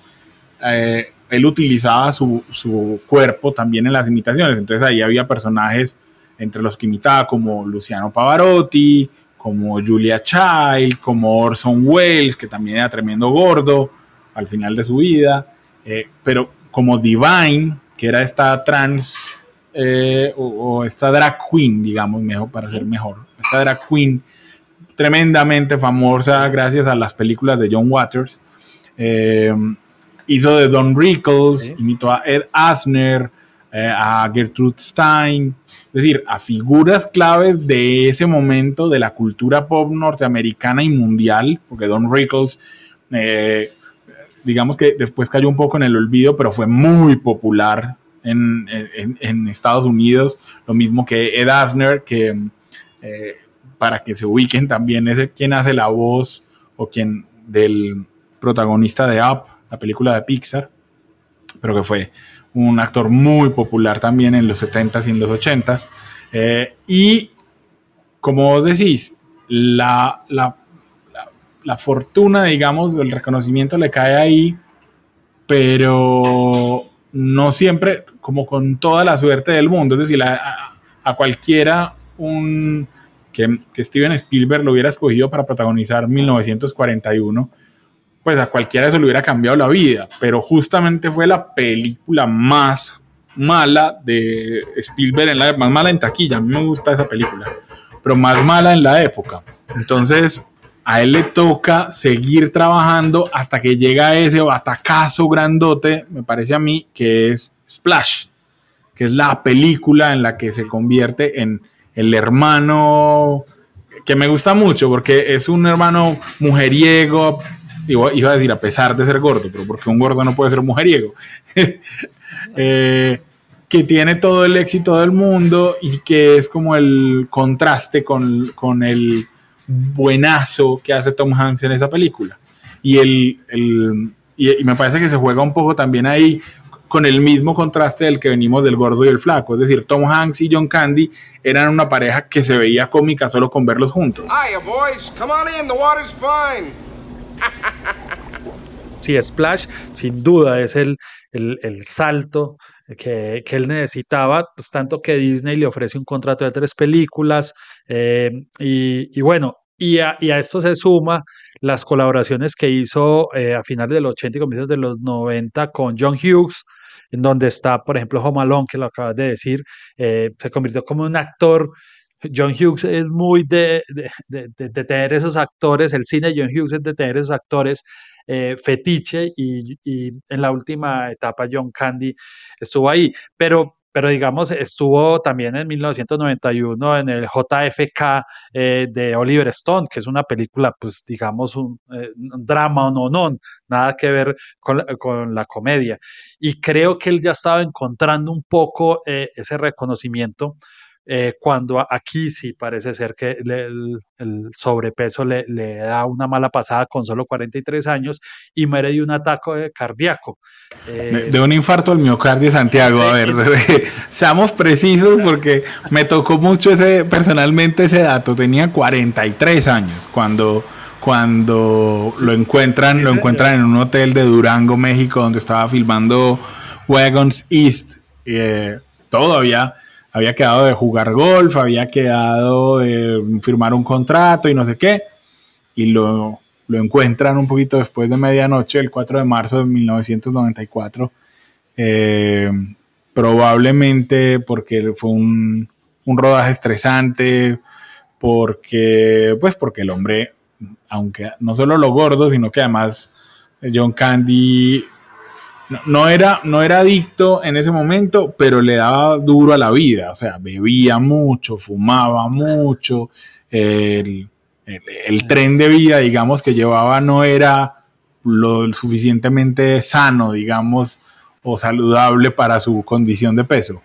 eh, él utilizaba su, su, cuerpo también en las imitaciones, entonces ahí había personajes entre los que imitaba como Luciano Pavarotti, como Julia Child, como Orson Welles, que también era tremendo gordo al final de su vida, eh, pero como Divine, que era esta trans eh, o, esta drag queen, digamos, mejor, para ser mejor, esta drag queen tremendamente famosa gracias a las películas de John Waters. Eh, hizo de Don Rickles, imitó a Ed Asner, a Gertrude Stein, es decir, a figuras claves de ese momento de la cultura pop norteamericana y mundial, porque Don Rickles, eh, digamos que después cayó un poco en el olvido, pero fue muy popular en, Estados Unidos, lo mismo que Ed Asner, que eh, para que se ubiquen también es quien hace la voz o quien del protagonista de Up, la película de Pixar, pero que fue un actor muy popular también en los 70s y en los 80s. Eh, y como vos decís, la, la, la, fortuna, digamos, el reconocimiento le cae ahí, pero no siempre como con toda la suerte del mundo. Es decir, a, cualquiera un, que, Steven Spielberg lo hubiera escogido para protagonizar 1941 pues a cualquiera eso le hubiera cambiado la vida, pero justamente fue la película más mala de Spielberg, en la, más mala en taquilla, a mí me gusta esa película, pero más mala en la época. Entonces, a él le toca seguir trabajando hasta que llega ese batacazo grandote, me parece a mí, que es Splash, que es la película en la que se convierte en el hermano que me gusta mucho porque es un hermano mujeriego, iba, iba a decir a pesar de ser gordo, pero porque un gordo no puede ser mujeriego. (laughs) Eh, que tiene todo el éxito del mundo y que es como el contraste con, con el buenazo que hace Tom Hanks en esa película. Y, el, el y, y me parece que se juega un poco también ahí con el mismo contraste del que venimos del gordo y el flaco. Es decir, Tom Hanks y John Candy eran una pareja que se veía cómica solo con verlos juntos. Hiya, boys. Come on in. The water's fine. (laughs) Sí, Splash sin duda es el, el, salto que, que, él necesitaba, pues tanto que Disney le ofrece un contrato de tres películas eh, y, bueno, y a, y a, esto se suma las colaboraciones que hizo eh, a finales de los 80 y comienzos de los 90 con John Hughes, en donde está, por ejemplo, Home que lo acabas de decir, eh, se convirtió como un actor John Hughes es muy de, de, de, de, tener esos actores, el cine de John Hughes es de tener esos actores eh, fetiche y, y, en la última etapa John Candy estuvo ahí, pero, pero digamos estuvo también en 1991 en el JFK eh, de Oliver Stone, que es una película pues digamos un, eh, un drama o no, no, nada que ver con, con, la comedia. Y creo que él ya estaba encontrando un poco ese reconocimiento eh, cuando aquí sí parece ser que le, el, el, sobrepeso le, le, da una mala pasada con solo 43 años y muere de un ataque cardíaco. Eh, de un infarto al miocardio, Santiago. A ver, (laughs) (laughs) seamos precisos porque me tocó mucho ese, personalmente ese dato. Tenía 43 años cuando cuando sí, lo encuentran, lo encuentran en un hotel de Durango, México, donde estaba filmando Wagons East. Eh, todavía había quedado de jugar golf, había quedado de firmar un contrato y no sé qué, y lo, lo encuentran un poquito después de medianoche, el 4 de marzo de 1994, eh, probablemente porque fue un, un, rodaje estresante, porque, pues porque el hombre, aunque no solo lo gordo, sino que además John Candy no, no, era, no era adicto en ese momento, pero le daba duro a la vida, o sea, bebía mucho, fumaba mucho, el, el, el tren de vida, digamos, que llevaba no era lo suficientemente sano, digamos, o saludable para su condición de peso.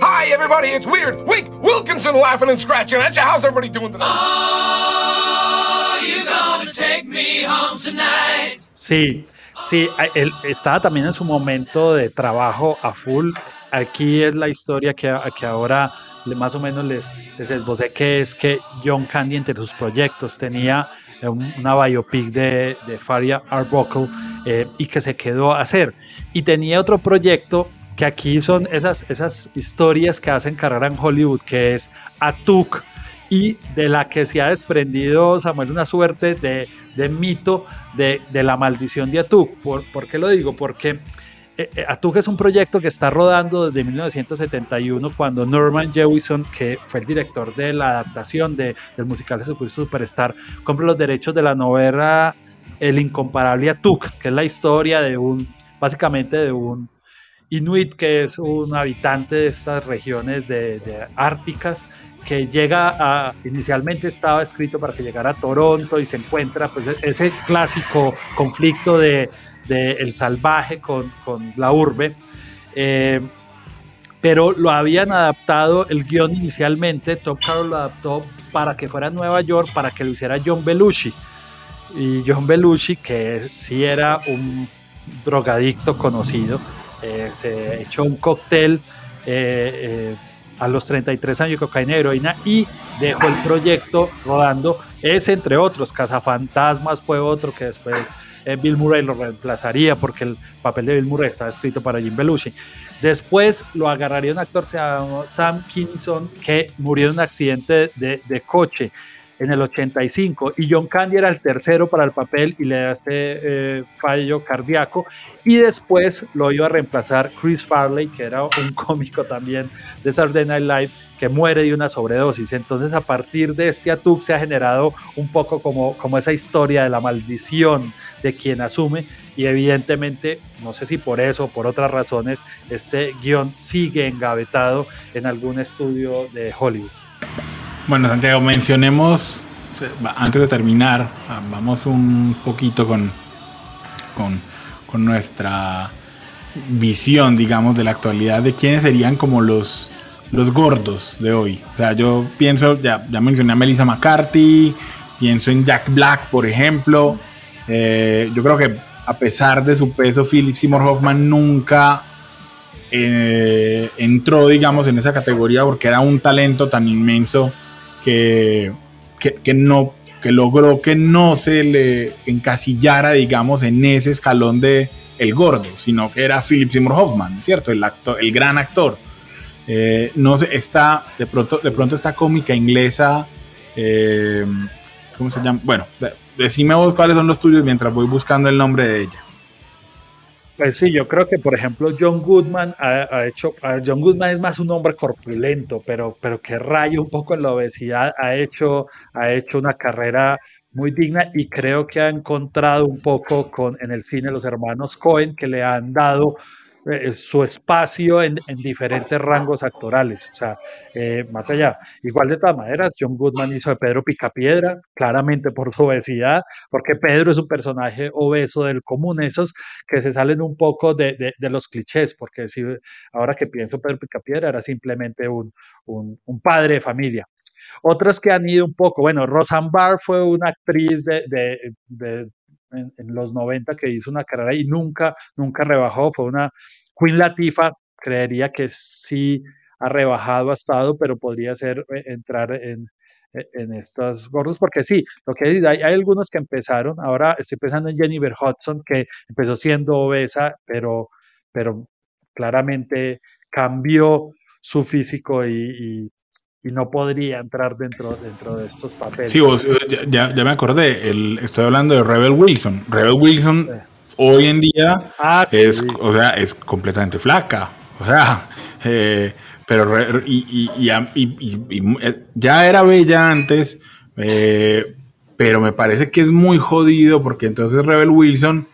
Hi, everybody, it's Weird. Wink, Wilkinson laughing and scratching at you. How's everybody doing tonight? Oh, you gonna take me home tonight. Sí, Sí, él estaba también en su momento de trabajo a full. Aquí es la historia que, que ahora más o menos les, les esbocé, que es que John Candy entre sus proyectos tenía una biopic de, de Faria Arbuckle eh, y que se quedó a hacer. Y tenía otro proyecto que aquí son esas, esas historias que hacen carrera en Hollywood, que es Atuk, y de la que se ha desprendido Samuel una suerte de, de mito de, de, la maldición de Atuk. ¿Por, ¿Por, qué lo digo? Porque eh, eh, Atuk es un proyecto que está rodando desde 1971 cuando Norman Jewison, que fue el director de la adaptación de, del musical Jesucristo Superstar, compra los derechos de la novela El incomparable Atuk, que es la historia de un, básicamente de un Inuit, que es un habitante de estas regiones de, de árticas, que llega a, inicialmente estaba escrito para que llegara a Toronto y se encuentra pues ese clásico conflicto de, de el salvaje con, con la urbe. Eh, pero lo habían adaptado el guion inicialmente, Tom Carroll lo adaptó para que fuera a Nueva York, para que lo hiciera John Belushi. Y John Belushi, que sí era un drogadicto conocido, eh, se echó un cóctel eh, eh, a los 33 años de cocaína y heroína y dejó el proyecto rodando. Ese, entre otros, Cazafantasmas fue otro que después eh, Bill Murray lo reemplazaría porque el papel de Bill Murray estaba escrito para Jim Belushi. Después lo agarraría un actor se llama Sam Kinison que murió en un accidente de, de coche en el 85 y John Candy era el tercero para el papel y le este eh, fallo cardíaco y después lo iba a reemplazar Chris Farley que era un (laughs) cómico también de Saturday Night Live que muere de una sobredosis. Entonces a partir de este atuk se ha generado un poco como, como esa historia de la maldición de quien asume y evidentemente no sé si por eso o por otras razones este guion sigue engavetado en algún estudio de Hollywood bueno, Santiago, mencionemos antes de terminar, vamos un poquito con, con, con nuestra visión, digamos, de la actualidad de quiénes serían como los, los gordos de hoy. O sea, yo pienso, ya, ya mencioné a Melissa McCarthy, pienso en Jack Black, por ejemplo. Eh, yo creo que a pesar de su peso, Philip Seymour Hoffman nunca eh, entró, digamos, en esa categoría porque era un talento tan inmenso que, que, no, que logró que no se le encasillara, digamos, en ese escalón de el gordo, sino que era Philip Seymour Hoffman, ¿cierto? El, actor, el gran actor. Eh, no sé, está, de pronto, de pronto esta cómica inglesa, eh, ¿cómo se llama? Bueno, decime vos cuáles son los tuyos mientras voy buscando el nombre de ella. Pues sí, yo creo que por ejemplo John Goodman ha, hecho, John Goodman es más un hombre corpulento, pero, pero que raya un poco en la obesidad, ha hecho, ha hecho una carrera muy digna y creo que ha encontrado un poco con, en el cine los hermanos Cohen que le han dado eh, su espacio en, diferentes rangos actorales, o sea, eh, más allá. Igual de todas maneras, John Goodman hizo de Pedro Picapiedra, claramente por su obesidad, porque Pedro es un personaje obeso del común, esos que se salen un poco de, los clichés, porque ahora que pienso, Pedro Picapiedra era simplemente un, un, padre de familia. Otras que han ido un poco, bueno, Roseanne Barr fue una actriz de, en, los 90 que hizo una carrera y nunca, nunca rebajó. Fue una Queen Latifa, creería que sí ha rebajado, ha estado, pero podría ser eh, entrar en, e, en estos gordos, porque sí, lo que hay, hay, algunos que empezaron, ahora estoy pensando en Jennifer Hudson, que empezó siendo obesa, pero, pero claramente cambió su físico y no podría entrar dentro, dentro de estos papeles. Sí, vos, eh, ya, ya, me acordé, el, estoy hablando de Rebel Wilson. Rebel Wilson hoy en día ah, es, o sea, es completamente flaca. O sea, (laughs) eh, pero y, y, y, eh, ya era bella antes, pero me parece que es muy jodido porque entonces Rebel Wilson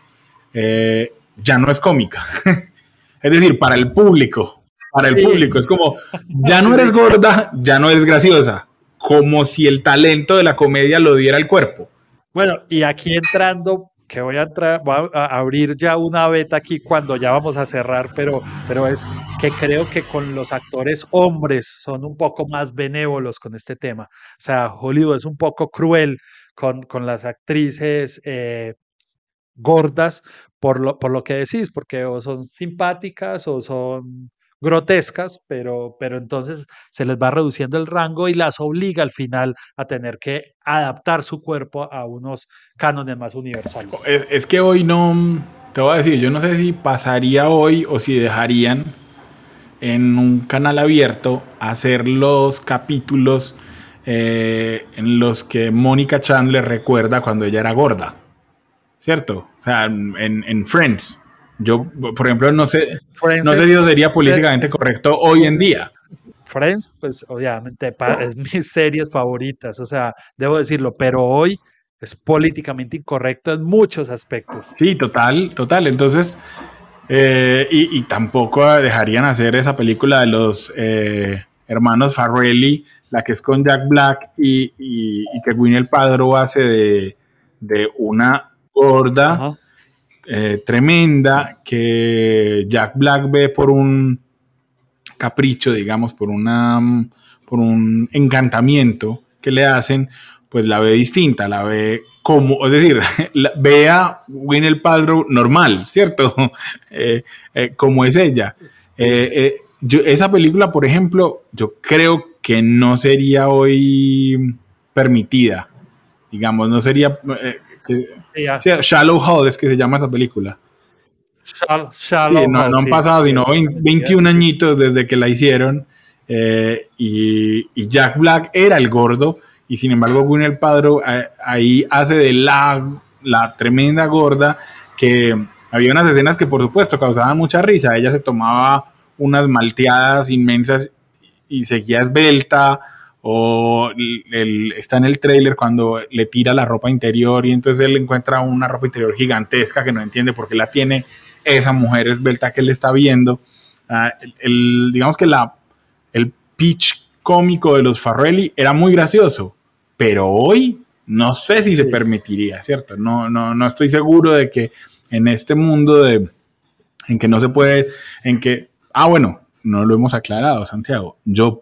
ya no es cómica. (laughs) es decir, para el público, para el público. Es como, ya no eres gorda, ya no eres graciosa. Como si el talento de la comedia lo diera el cuerpo. Bueno, y aquí entrando, que voy a, entrar, voy a abrir ya una beta aquí cuando ya vamos a cerrar, pero, pero es que creo que con los actores hombres son un poco más benévolos con este tema. O sea, Hollywood es un poco cruel con, con las actrices eh, gordas por lo, por lo que decís, porque o son simpáticas o son grotescas, pero, pero entonces se les va reduciendo el rango y las obliga al final a tener que adaptar su cuerpo a unos cánones más universales. Es, que hoy no, te voy a decir, yo no sé si pasaría hoy o si dejarían en un canal abierto hacer los capítulos eh, en los que Mónica Chandler recuerda cuando ella era gorda, ¿cierto? O sea, en, en Friends. Yo, por ejemplo, no sé, no sé si eso sería políticamente correcto hoy en día. Friends, pues obviamente es (laughs) mis series favoritas, o sea, debo decirlo, pero hoy es políticamente incorrecto en muchos aspectos. Sí, total, total. Entonces, eh, y, tampoco dejarían hacer esa película de los eh, hermanos Farrelly, la que es con Jack Black y, que Gwyneth Paltrow hace de, una gorda. Eh, tremenda que Jack Black ve por un capricho, digamos, por, una, por un encantamiento que le hacen, pues la ve distinta, la ve como, es decir, (laughs) ve a Winnie Paltrow normal, ¿cierto? (laughs) Eh, eh, como es ella. esa película, por ejemplo, yo creo que no sería hoy permitida, digamos, no sería, Shallow Hall es que se llama esa película. Shallow, no, han pasado sino 21 añitos desde que la hicieron. Eh, y, Jack Black era el gordo. Y sin embargo, Gwyneth Paltrow eh, ahí hace de la, la tremenda gorda que había unas escenas que por supuesto causaban mucha risa. Ella se tomaba unas malteadas inmensas y seguía esbelta o está en el trailer cuando le tira la ropa interior y entonces él encuentra una ropa interior gigantesca que no entiende por qué la tiene esa mujer esbelta que él está viendo. Ah, el, digamos que la, el pitch cómico de los Farrelly era muy gracioso, pero hoy No sé si se permitiría, ¿cierto? No, no, no estoy seguro de que en este mundo de, en que no se puede, en que, ah, bueno, no lo hemos aclarado, Santiago. Yo,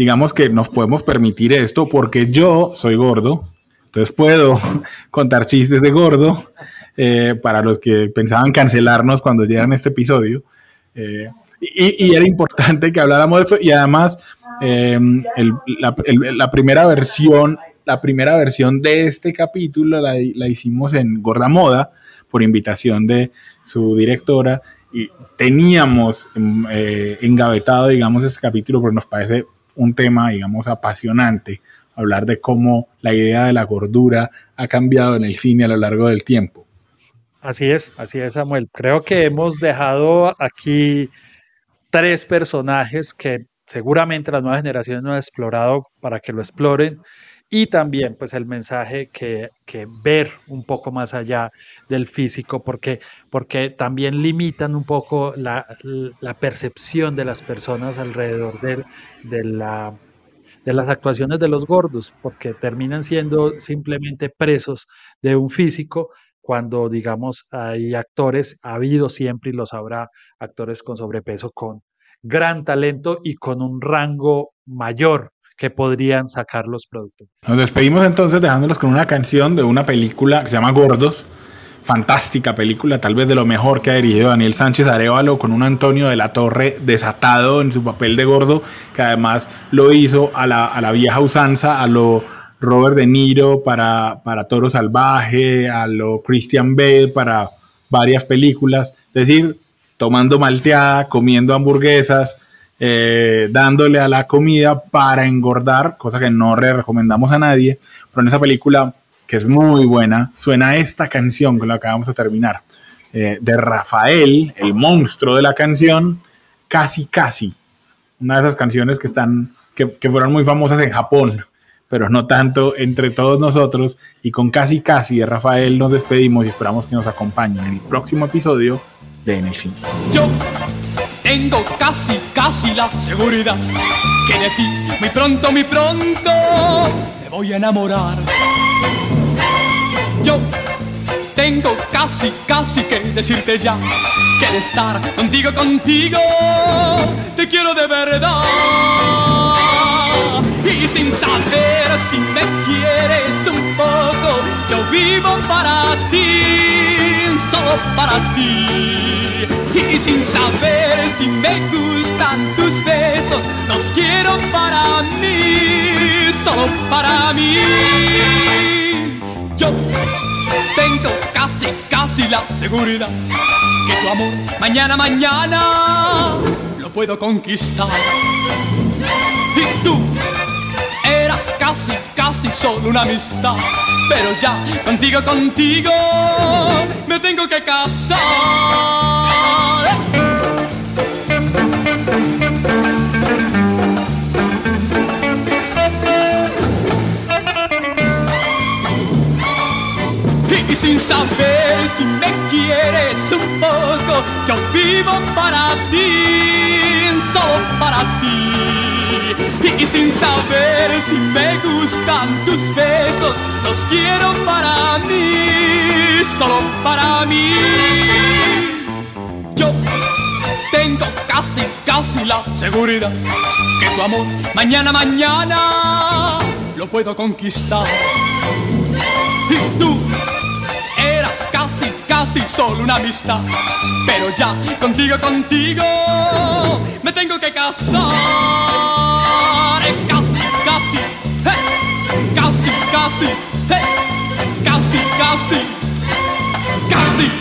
digamos que nos podemos permitir esto porque yo soy gordo, entonces puedo (laughs) contar chistes de gordo eh, para los que pensaban cancelarnos cuando llegan este episodio. Eh, y, era importante que habláramos de esto y además em, la, primera versión, la primera versión de este capítulo la, la hicimos en Gorda Moda por invitación de su directora y teníamos em, eh, engavetado, digamos, este capítulo porque nos parece un tema, digamos, apasionante, hablar de cómo la idea de la gordura ha cambiado en el cine a lo largo del tiempo. Así es, así es, Samuel. Creo que hemos dejado aquí tres personajes que seguramente las nuevas generaciones no han explorado para que lo exploren y también pues el mensaje que, ver un poco más allá del físico porque, porque también limitan un poco la, percepción de las personas alrededor de, de, la, de las actuaciones de los gordos porque terminan siendo simplemente presos de un físico cuando digamos hay actores, ha habido siempre y los habrá actores con sobrepeso con gran talento y con un rango mayor que podrían sacar los productos. Nos despedimos entonces dejándolos con una canción de una película que se llama Gordos. Fantástica película, tal vez de lo mejor que ha dirigido Daniel Sánchez Arevalo, con un Antonio de la Torre desatado en su papel de gordo, que además lo hizo a la, a la vieja usanza, a lo Robert De Niro para, para Toro Salvaje, a lo Christian Bale para varias películas. Es decir, tomando malteada, comiendo hamburguesas, eh, dándole a la comida para engordar, cosa que no recomendamos a nadie, pero en esa película, que es muy buena, suena esta canción con la que acabamos de terminar, eh, de Rafael, el monstruo de la canción, Casi Casi, una de esas canciones que, están, que, fueron muy famosas en Japón, pero no tanto entre todos nosotros, y con Casi Casi de Rafael nos despedimos y esperamos que nos acompañen en el próximo episodio de En Cine. Tengo casi, casi la seguridad que de ti muy pronto, muy pronto me voy a enamorar. Yo tengo casi, casi que decirte ya que de estar contigo, contigo, te quiero de verdad. Y sin saber si me quieres un poco, yo vivo para ti, para ti. Y sin saber si me gustan tus besos, los quiero para mí, solo para mí. Yo tengo casi, casi la seguridad que tu amor mañana, mañana lo puedo conquistar. Y tú casi, casi solo una amistad. Pero ya, contigo, contigo, me tengo que casar. Y sin saber si me quieres un poco, yo vivo para ti, solo para ti. Y sin saber si me gustan tus besos, los quiero para mí, solo para mí. Yo tengo casi, casi la seguridad que tu amor mañana, mañana lo puedo conquistar. Y tú eras casi, casi solo una amistad. Pero ya, contigo, contigo, me tengo que casar. calci, calci, calci, calci.